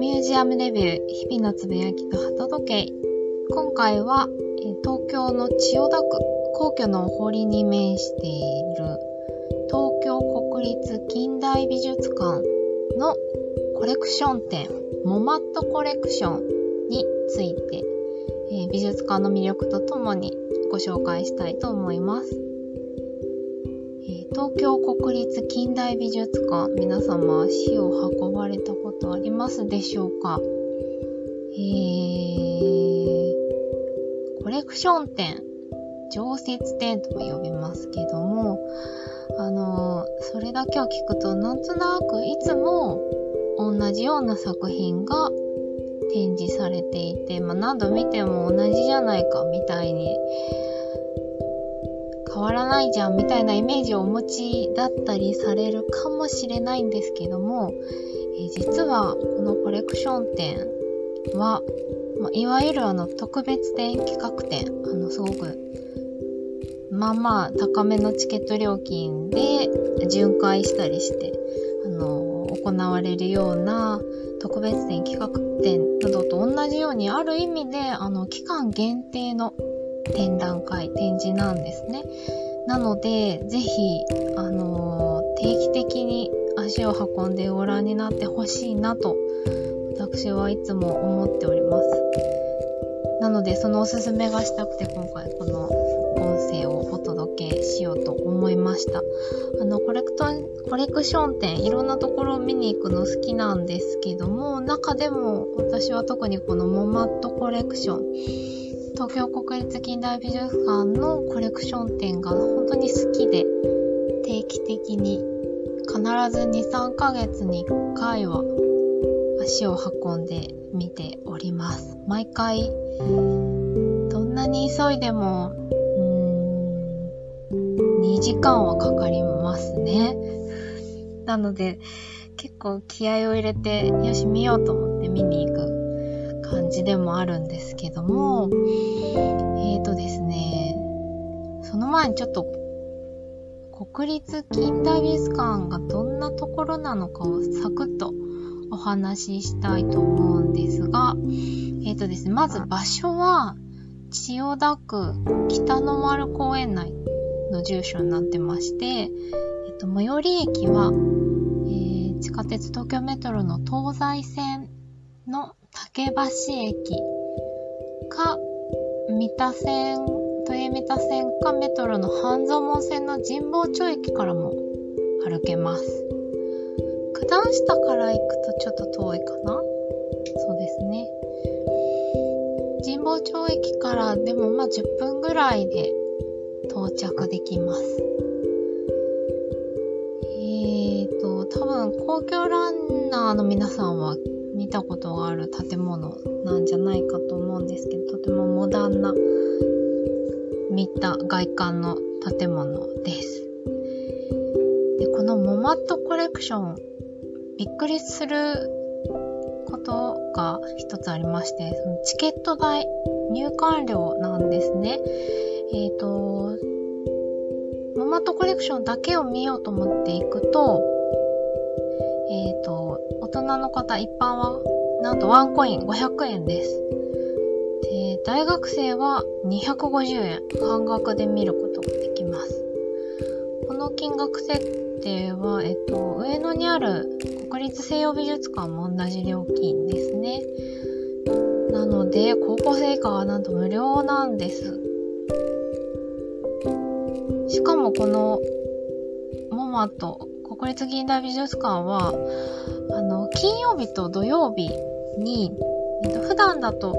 ミュージアムレビュー日々のつぶやきと鳩時計今回は東京の千代田区皇居の堀に面している東京国立近代美術館のコレクション展モマットコレクションについて、え美術館の魅力とともにご紹介したいと思います。東京国立近代美術館、皆様足を運ばれたこととありますでしょうか？えー、コレクション展、常設展とも呼びますけども、あの、それだけを聞くと、なんとなくいつも同じような作品が展示されていて、まあ、何度見ても同じじゃないかみたいに変わらないじゃんみたいなイメージをお持ちだったりされるかもしれないんですけども、ー、実はこのコレクション展は、まあ、いわゆるあの特別展企画展、あのすごくまあまあ高めのチケット料金で巡回したりして、あの行われるような特別展企画展などと同じようにある意味であの期間限定の展覧会、展示なんですね。なので、ぜひ、あのー、定期的に足を運んでご覧になってほしいなと、私はいつも思っております。なので、そのおすすめがしたくて、今回この音声をお届けしようと思いました。あの、コレクト、コレクション展、いろんなところを見に行くの好きなんですけども、中でも私は特にこのモマットコレクション、東京国立近代美術館のコレクション展が本当に好きで定期的に必ず2、3ヶ月に1回は足を運んで見ております。毎回どんなに急いでもうーん2時間はかかりますね。なので結構気合を入れてよし見ようと思って見に行く感じでもあるんですけども、えーとですね、その前にちょっと国立近代美術館がどんなところなのかをサクッとお話ししたいと思うんですが、えっ、ー、とですね、まず場所は千代田区北の丸公園内の住所になってまして、えっ、ー、と、最寄り駅は、えー、地下鉄東京メトロの東西線の竹橋駅か、三田線、豊三田線かメトロの半蔵門線の神保町駅からも歩けます。九段下から行くとちょっと遠いかなそうですね。神保町駅からでもまあ10分ぐらいで到着できます。えーと、多分公共ランナーの皆さんは見たことがある建物なんじゃないかと思うんですけど、とてもモダンな見た外観の建物です。で、このモマットコレクション、びっくりすることが一つありまして、そのチケット代、入館料なんですね。えっ、ー、と、モマットコレクションだけを見ようと思っていくと、えっ、ー、と、大人の方、一般は、なんとワンコイン500円です。大学生は250円、半額で見ることができます。この金額設定は、えっと、上野にある国立西洋美術館も同じ料金ですね。なので、高校生以下はなんと無料なんです。しかもこのモマと国立近代美術館は、あの、金曜日と土曜日に、えっと、普段だと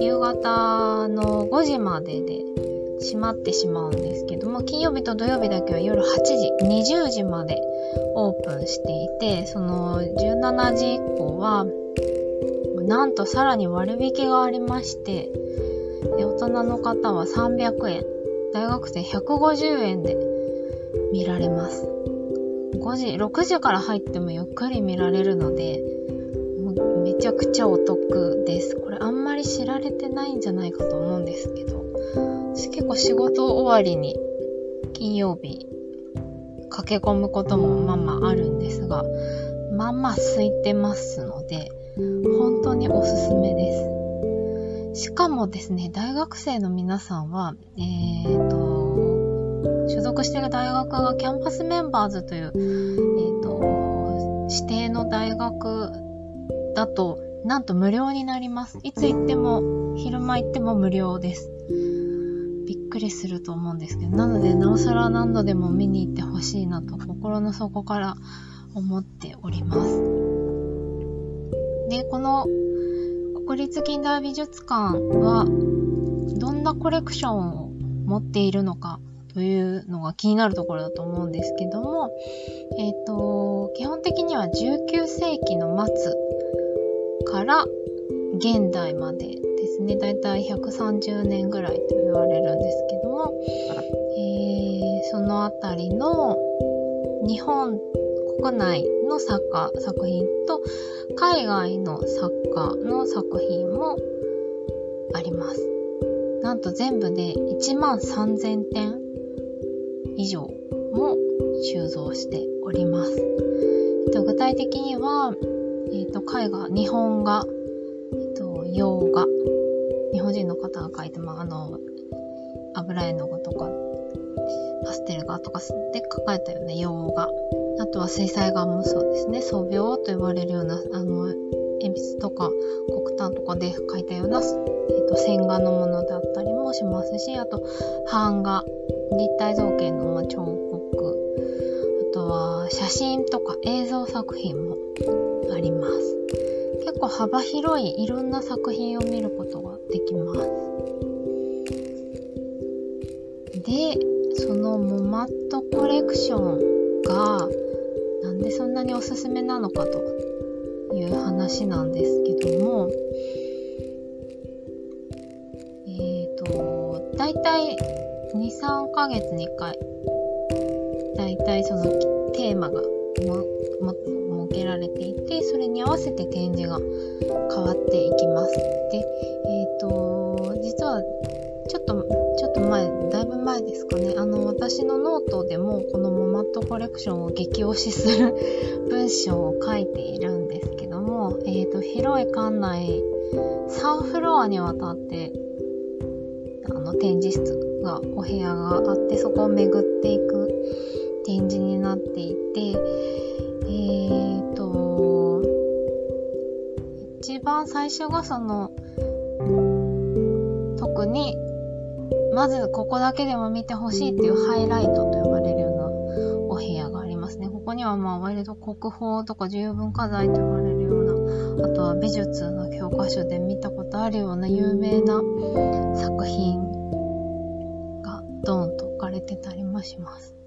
夕方の5時までで閉まってしまうんですけども、金曜日と土曜日だけは夜8時、20時までオープンしていて、その17時以降は、なんとさらに割引がありまして、大人の方は300円、大学生150円で見られます。5時、6時から入ってもゆっくり見られるので、めちゃくちゃお得です。これあんまり知られてないんじゃないかと思うんですけど、私結構仕事終わりに金曜日駆け込むこともまあまああるんですが、まあまあ空いてますので、本当におすすめです。しかもですね、大学生の皆さんは、えーと、所属している大学がキャンパスメンバーズという、えーと、指定の大学だと、なんと無料になります。いつ行っても、昼間行っても無料です。びっくりすると思うんですけど、なので、なおさら何度でも見に行ってほしいなと、心の底から思っております。で、この国立近代美術館は、どんなコレクションを持っているのかというのが気になるところだと思うんですけども、えっ、ー、と、基本的には19世紀の末から現代までですね、だいたい130年ぐらいと言われるんですけども、えー、そのあたりの日本国内の作家作品と海外の作家の作品もあります。なんと全部で1万3000点以上も収蔵しております。具体的には、えっと、絵画、日本画、えっと、洋画、日本人の方が描いて、まあ、あの、油絵の具とか、パステル画とかで描かれたような洋画。あとは水彩画もそうですね。素描と呼ばれるような、あの、鉛筆とか黒炭とかで描いたような、え、ー、と、線画のものだったりもしますし、あと、版画、立体造形の彫刻、とは写真とか映像作品もあります。結構幅広いいろんな作品を見ることができます。で、そのモマットコレクションがなんでそんなにおすすめなのかという話なんですけども、えっ、ー、と、だいたい2、3ヶ月に1回、だいたいそのテーマが設けられていて、それに合わせて展示が変わっていきます。で、えっ、ー、と、実はちょっと、ちょっと前、だいぶ前ですかね。あの、私のノートでも、このモマットコレクションを激推しする文章を書いているんですけども、えっ、ー、と、広い館内、3フロアにわたって、あの、展示室が、お部屋があって、そこを巡っていく展示になっていて、えっ、ー、と、一番最初がその、特にまずここだけでも見てほしいっていうハイライトと呼ばれるようなお部屋がありますね。ここにはまあ割と国宝とか重要文化財と呼ばれるような、あとは美術の教科書で見たことあるような有名な作品がドンと置かれてたりもします。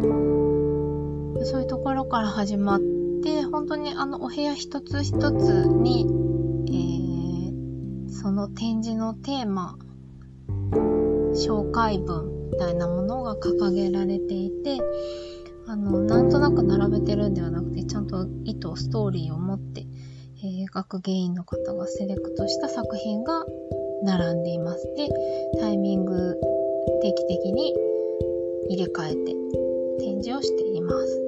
そういうところから始まって、本当にあのお部屋一つ一つに、えー、その展示のテーマ紹介文みたいなものが掲げられていて、あの、なんとなく並べてるんではなくて、ちゃんと意図、ストーリーを持って、えー、学芸員の方がセレクトした作品が並んでいます。で、タイミング定期的に入れ替えて展示をしています。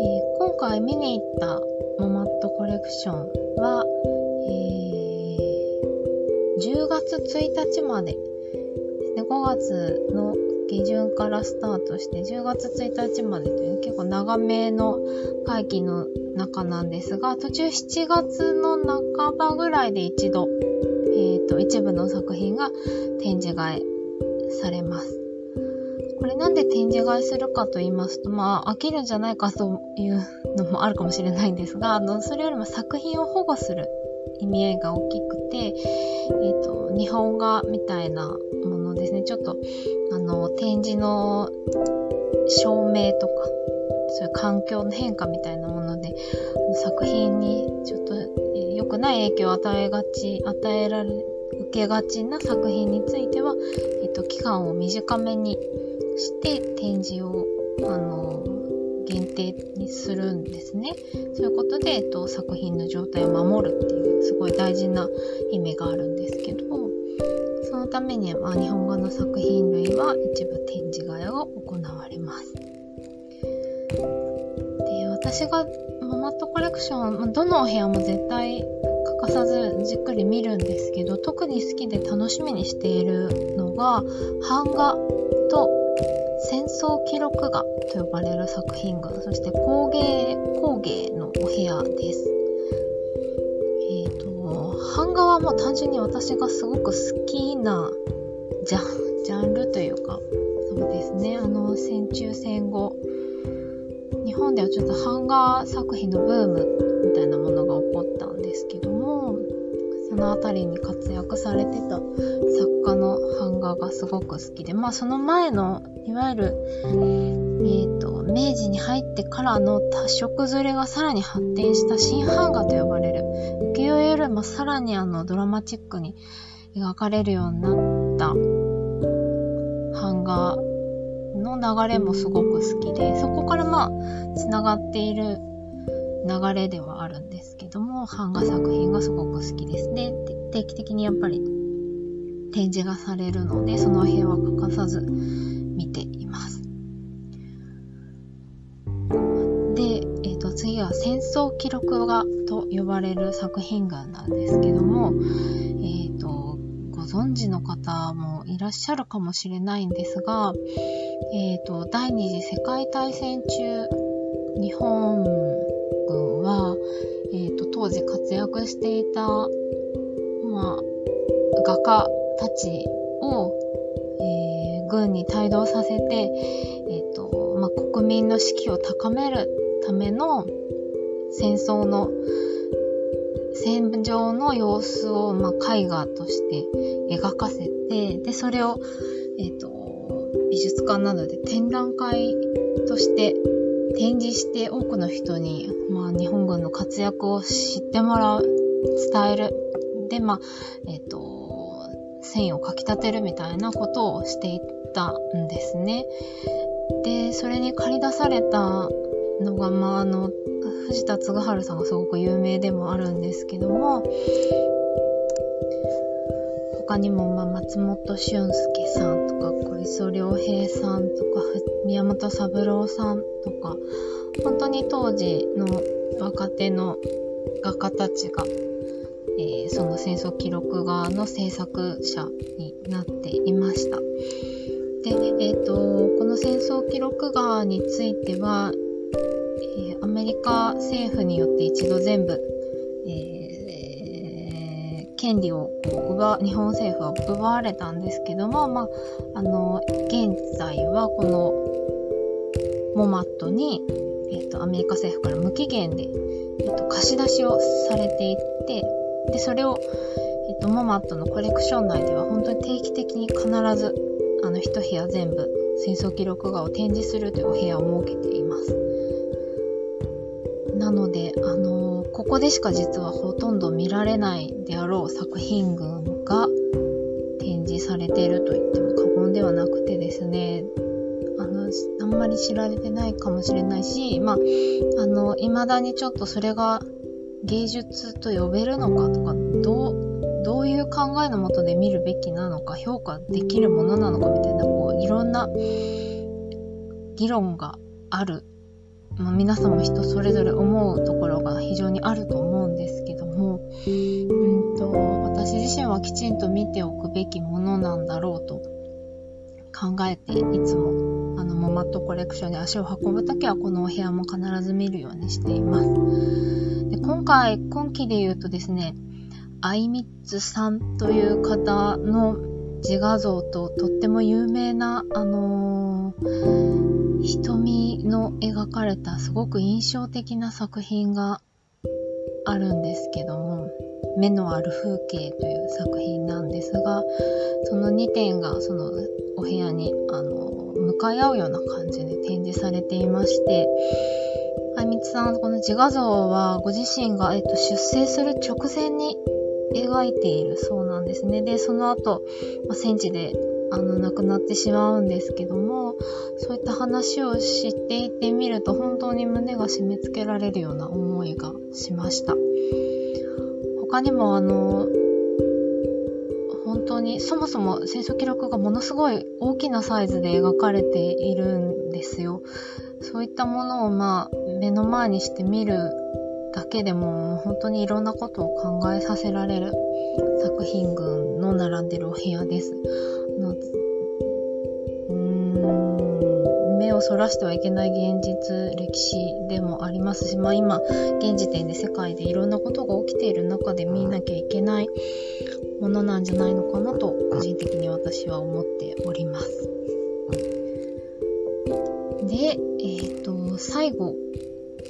えー、今回見に行ったモマットコレクションはえ、10月1日までですね、5月の下旬からスタートして10月1日までという結構長めの会期の中なんですが、途中7月の半ばぐらいで一度、えっ、ー、と、一部の作品が展示替えされます。これなんで展示替えするかと言いますと、まあ、飽きるんじゃないかというのもあるかもしれないんですが、あの、それよりも作品を保護する意味合いが大きくて、えっ、ー、と、日本画みたいなものですね。ちょっと、あの、展示の照明とか、そういう環境の変化みたいなもので、作品にちょっと良くない影響を与えがち、与えられ、受けがちな作品については、えっ、ー、と、期間を短めにして展示を、あの、限定にするんですね。そういうことで、えっと、作品の状態を守るっていうすごい大事な意味があるんですけど、そのために、まあ、日本語の作品類は一部展示替えを行われます。で、私がモマットコレクション、どのお部屋も絶対欠かさずじっくり見るんですけど、特に好きで楽しみにしているのが、版画と戦争記録画と呼ばれる作品群、そして工芸、工芸のお部屋です。えっ、ー、と、版画はもう単純に私がすごく好きなジャジャンルというか、そうですね、あの、戦中戦後、日本ではちょっと版画作品のブームみたいなものが起こったんですけども、その辺りに活躍されてた作家の版画がすごく好きで、まあその前の、いわゆる、えっ、ー、と、明治に入ってからの多色ずれがさらに発展した新版画と呼ばれる、浮世絵よりもさらにあのドラマチックに描かれるようになった版画の流れもすごく好きで、そこからまあ、つながっている流れではあるんですけども、版画作品がすごく好きです。で、定期的にやっぱり展示がされるので、その部屋は欠かさず見ています。で、えっ、ー、と、次は戦争記録画と呼ばれる作品群なんですけども、えっ、ー、と、ご存知の方もいらっしゃるかもしれないんですが、えっ、ー、と、第二次世界大戦中、日本軍は、えっ、ー、と、当時活躍していた、まあ、画家たちを、えー、軍に帯同させて、えっ、と、まあ、国民の士気を高めるための戦争の戦場の様子を、まあ、絵画として描かせて、で、それを、えっ、ー、と、美術館などで展覧会として展示して多くの人に、まあ、日本軍の活躍を知ってもらう、伝える。で、まあ、えっ、ー、と、繊維をかき立てるみたいなことをしていったんですね。で、それに駆り出されたのが、まあ、あの、藤田嗣治さんがすごく有名でもあるんですけども、他にも、まあ、松本俊介さんとか、小磯良平さんとか、宮本三郎さんとか、本当に当時の若手の画家たちが、えー、その戦争記録画の制作者になっていました。で、えっ、ー、と、この戦争記録画については、えー、アメリカ政府によって一度全部、えー、権利を奪日本政府は奪われたんですけども、まあ、あの現在はこのモマットに、えーと、アメリカ政府から無期限で、えーと、貸し出しをされていってでそれを、えーと、モマットのコレクション内では本当に定期的に必ずあの一部屋全部戦争記録画を展示するというお部屋を設けています。なので、あのー、ここでしか実はほとんど見られないであろう作品群が展示されていると言っても過言ではなくてですね、あの、あんまり知られてないかもしれないし、まあ、あの、未だにちょっとそれが芸術と呼べるのかとか、どう、どういう考えのもとで見るべきなのか、評価できるものなのかみたいな、こう、いろんな議論があるまあ、皆さんも人それぞれ思うところが非常にあると思うんですけども、うんと、私自身はきちんと見ておくべきものなんだろうと考えて、いつも、あの、モマットコレクションに足を運ぶときは、このお部屋も必ず見るようにしています。で今回、今期で言うとですね、アイミッツさんという方の自画像ととっても有名な、あのー瞳の描かれたすごく印象的な作品があるんですけども、目のある風景という作品なんですが、その2点がそのお部屋にあの向かい合うような感じで展示されていまして、あいみつさん、この自画像はご自身が、えっと、出生する直前に描いているそうなんですね。で、その後、まあ、戦地であの亡くなってしまうんですけどもそういった話を知っていてみると本当に胸が締め付けられるような思いがしました他にもあの本当にそもそも戦争記録がものすごい大きなサイズで描かれているんですよそういったものをまあ目の前にして見るだけでも本当にいろんなことを考えさせられる作品群の並んでるお部屋です。のうん目をそらしてはいけない現実、歴史でもありますし、まあ今、現時点で世界でいろんなことが起きている中で見なきゃいけないものなんじゃないのかなと、個人的に私は思っております。で、ー、と、最後、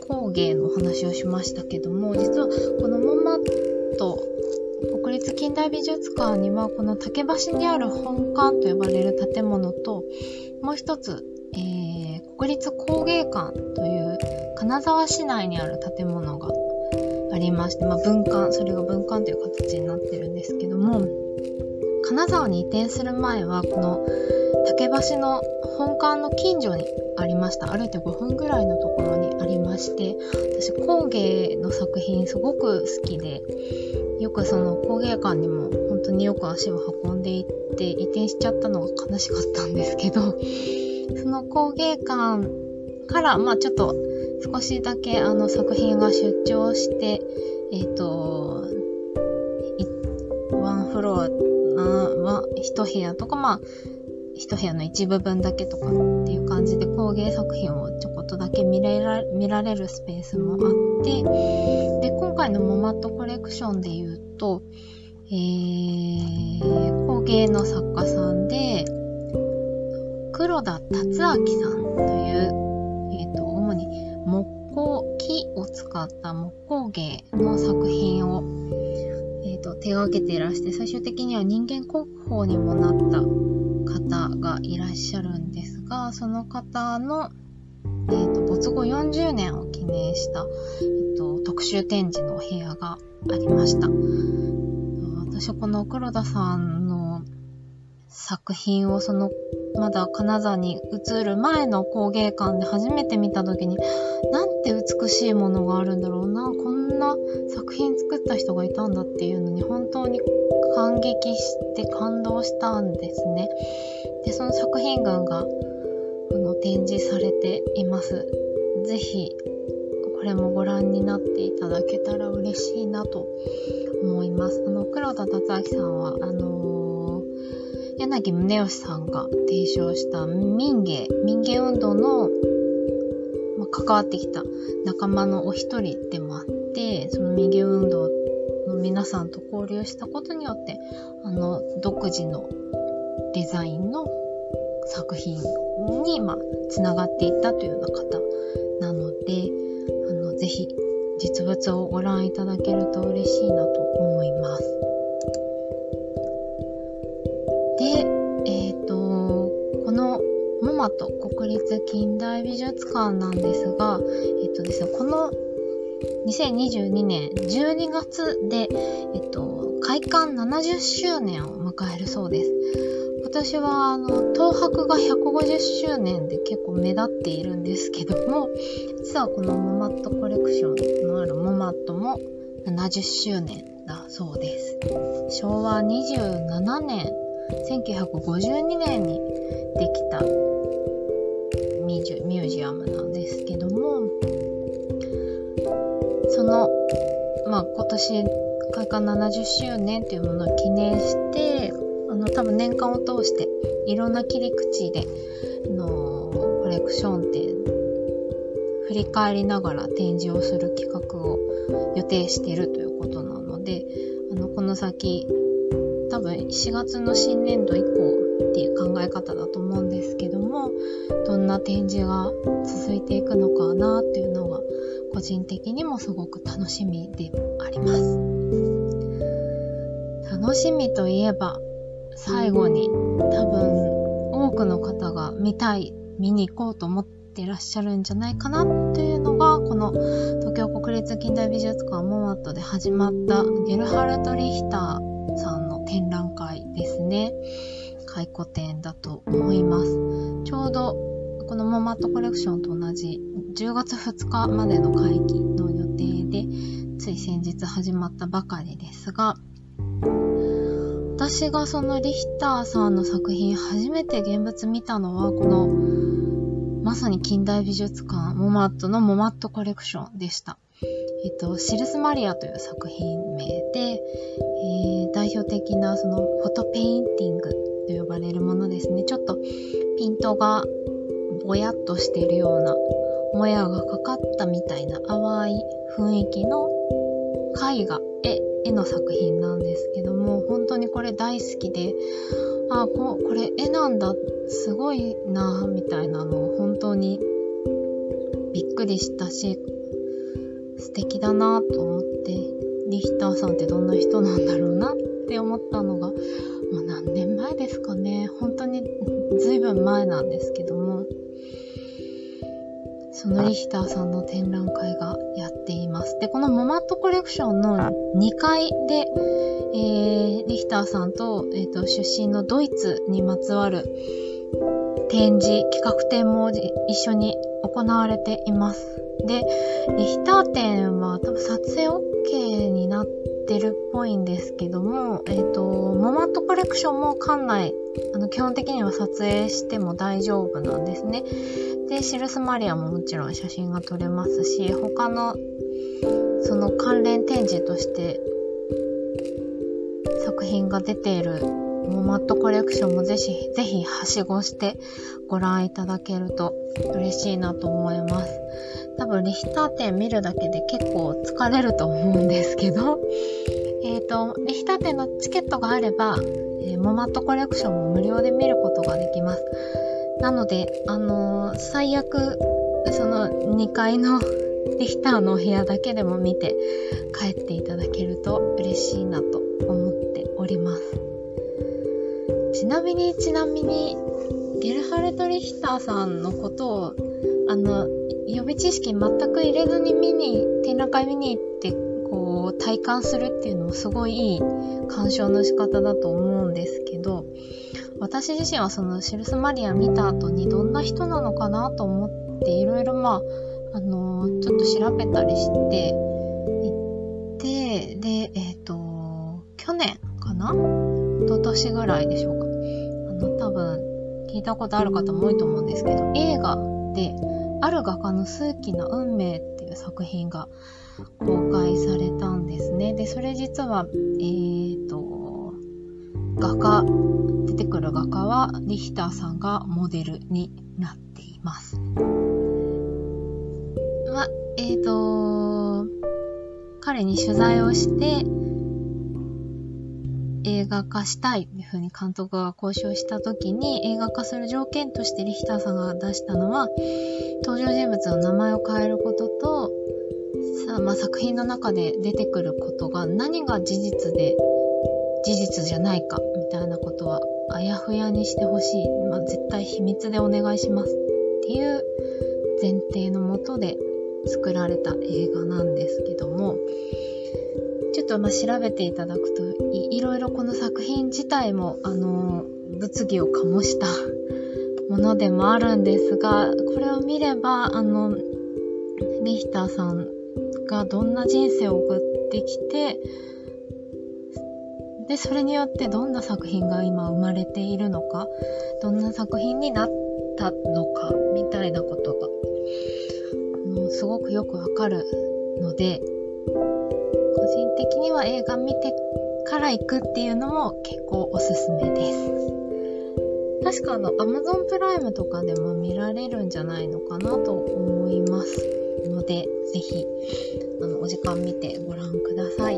工芸のお話をしましたけども、実はこのモンマット国立近代美術館にはこの竹橋にある本館と呼ばれる建物と、もう一つ、えー、国立工芸館という金沢市内にある建物がありまして、まあ、文館、それが文館という形になってるんですけども、金沢に移転する前は、この竹橋の本館の近所にありました。歩いて5分ぐらいのところにありまして、私工芸の作品すごく好きで、よくその工芸館にも本当によく足を運んでいって移転しちゃったのが悲しかったんですけど、その工芸館から、まあちょっと少しだけあの作品が出張して、えっ、ー、と、ワンフロア、は一部屋とか、まあ、一部屋の一部分だけとかっていう感じで工芸作品をちょこっとだけ見ら見られるスペースもあって、で、今回のモマットコレクションで言うと、えー、工芸の作家さんで、黒田達明さんというえー、と主に木工木を使った木工芸の作品を、手がけていらして最終的には人間国宝にもなった方がいらっしゃるんですがその方の、えーと、没後40年を記念した、えーと、と特集展示の部屋がありました。私はこの黒田さんの作品をそのまだ金沢に移る前の工芸館で初めて見た時になんて美しいものがあるんだろうな。こんな作品作った人がいたんだっていうのに本当に感激して感動したんですね。でその作品群があの展示されています。ぜひこれもご覧になっていただけたら嬉しいなと思います。あの黒田達明さんはあの柳宗悦さんが提唱した民芸、民芸運動の、関わってきた仲間のお一人でもあって、その民芸運動の皆さんと交流したことによって、あの、独自のデザインの作品に、まあ、つながっていったというような方なので、あの、ぜひ実物をご覧いただけると嬉しいなと思います。近代美術館なんですが、えっとですね、この2022年12月で、えっと、開館70周年を迎えるそうです。私は、あの、東博が150周年で結構目立っているんですけども、実はこのモマットコレクションのあるモマットも70周年だそうです。昭和27年、1952年にできたミュージアムなんですけどもそのまあ今年開館70周年というものを記念してあの多分年間を通していろんな切り口でのコレクション展振り返りながら展示をする企画を予定しているということなのであのこの先多分4月の新年度以降っていう考え方だと思うんですけどもどんな展示が続いていくのかなっていうのが個人的にもすごく楽しみであります。楽しみといえば最後に多分多くの方が見たい、見に行こうと思ってらっしゃるんじゃないかなというのがこの東京国立近代美術館モマットで始まったゲルハルト・リヒターさんの展覧。回顧展だと思います。ちょうどこのモマットコレクションと同じ10月2日までの会期の予定でつい先日始まったばかりですが私がそのリヒターさんの作品初めて現物見たのはこのまさに近代美術館モマットのモマットコレクションでした。えっと、シルスマリアという作品名で、えー、代表的なそのフォトペインティングと呼ばれるものですね。ちょっとピントがぼやっとしているような、もやがかかったみたいな淡い雰囲気の絵画、絵、の作品なんですけども、本当にこれ大好きで、あ、ここれ絵なんだ、すごいな、みたいなのを本当にびっくりしたし、素敵だなと思って、リヒターさんってどんな人なんだろうなって思ったのが、もう何年前ですかね。本当に随分前なんですけども、そのリヒターさんの展覧会がやっています。で、このモマットコレクションの2階で、えー、リヒターさんと、え、ー、と、出身のドイツにまつわる展示、企画展も一緒に行われています。で、リヒター展は多分撮影 OK ってるっぽいんですけども、えっ、ー、と、モマットコレクションも館内、あの、基本的には撮影しても大丈夫なんですね。で、シルスマリアももちろん写真が撮れますし、他の、その関連展示として作品が出ているモマットコレクションもぜひ、ぜひはしごしてご覧いただけると嬉しいなと思います。多分リヒター展見るだけで結構疲れると思うんですけど、えっ、と、リヒター展のチケットがあれば、えー、モマットコレクションも無料で見ることができます。なので、あのー、最悪、その2階の リヒターのお部屋だけでも見て帰っていただけると嬉しいなと思っております。ちなみに、ちなみに、ゲルハルト・リヒターさんのことを、あの、予備知識全く入れずに見に、展覧会見に行って、こう、体感するっていうのもすごいいい鑑賞の仕方だと思うんですけど、私自身はそのシルスマリア見た後にどんな人なのかなと思っていろいろまあ、あのー、ちょっと調べたりして行って、で、えっ、ー、と、去年かな？一昨年ぐらいでしょうか。あの、多分、聞いたことある方も多いと思うんですけど、映画で、ある画家の数奇な運命っていう作品が公開されたんですね。で、それ実は、えーと、画家、出てくる画家はリヒターさんがモデルになっています。ま、えーと、彼に取材をして、映画化したいっていうふうに監督が交渉した時に映画化する条件としてリヒターさんが出したのは登場人物の名前を変えることとさ、まあ、作品の中で出てくることが何が事実で事実じゃないかみたいなことはあやふやにしてほしい、まあ、絶対秘密でお願いしますっていう前提のもとで作られた映画なんですけどもちょっとまあ調べていただくとい、いろいろこの作品自体も、あの、物議を醸した ものでもあるんですが、これを見れば、あの、リヒターさんがどんな人生を送ってきて、で、それによってどんな作品が今生まれているのか、どんな作品になったのか、みたいなことが、すごくよくわかるので、的には映画見てから行くっていうのも結構おすすめです。確かあの Amazon プライムとかでも見られるんじゃないのかなと思いますので、ぜひあのお時間見てご覧ください。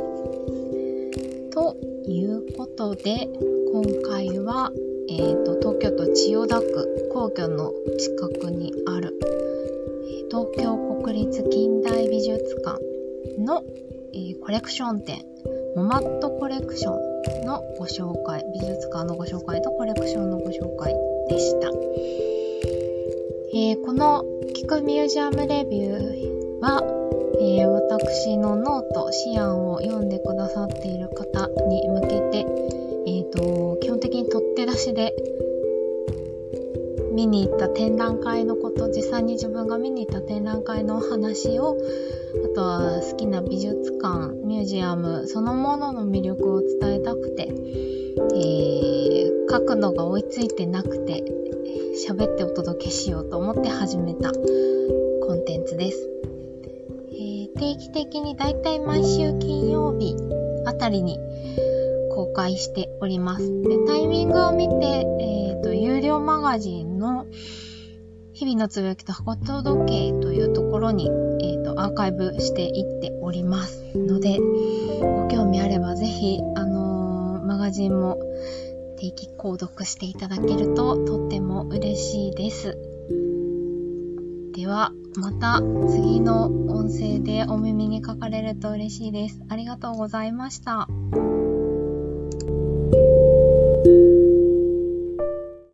ということで、今回は、えーと、東京都千代田区皇居の近くにある、え東京国立近代美術館のえ、コレクション展、モマットコレクションのご紹介、美術館のご紹介とコレクションのご紹介でした。えー、このキクミュージアムレビューは、えー、私のノート、シアンを読んでくださっている方に向けて、え、ー、と、基本的に取って出しで見に行った展覧会のこと、実際に自分が見に行った展覧会のお話を、あとは好きな美術館、ミュージアム、そのものの魅力を伝えたくて、えー、書くのが追いついてなくて、喋ってお届けしようと思って始めたコンテンツです。えー、定期的にだいたい毎週金曜日あたりに公開しております。でタイミングを見て、え、ー、と、有料マガジンの日々のつぶやきと箱届けというところに、え、ー、と、アーカイブしていっておりますので、ご興味あればぜひ、あのー、マガジンも定期購読していただけるととっても嬉しいです。では、また次の音声でお耳にかかれると嬉しいです。ありがとうございました。thank you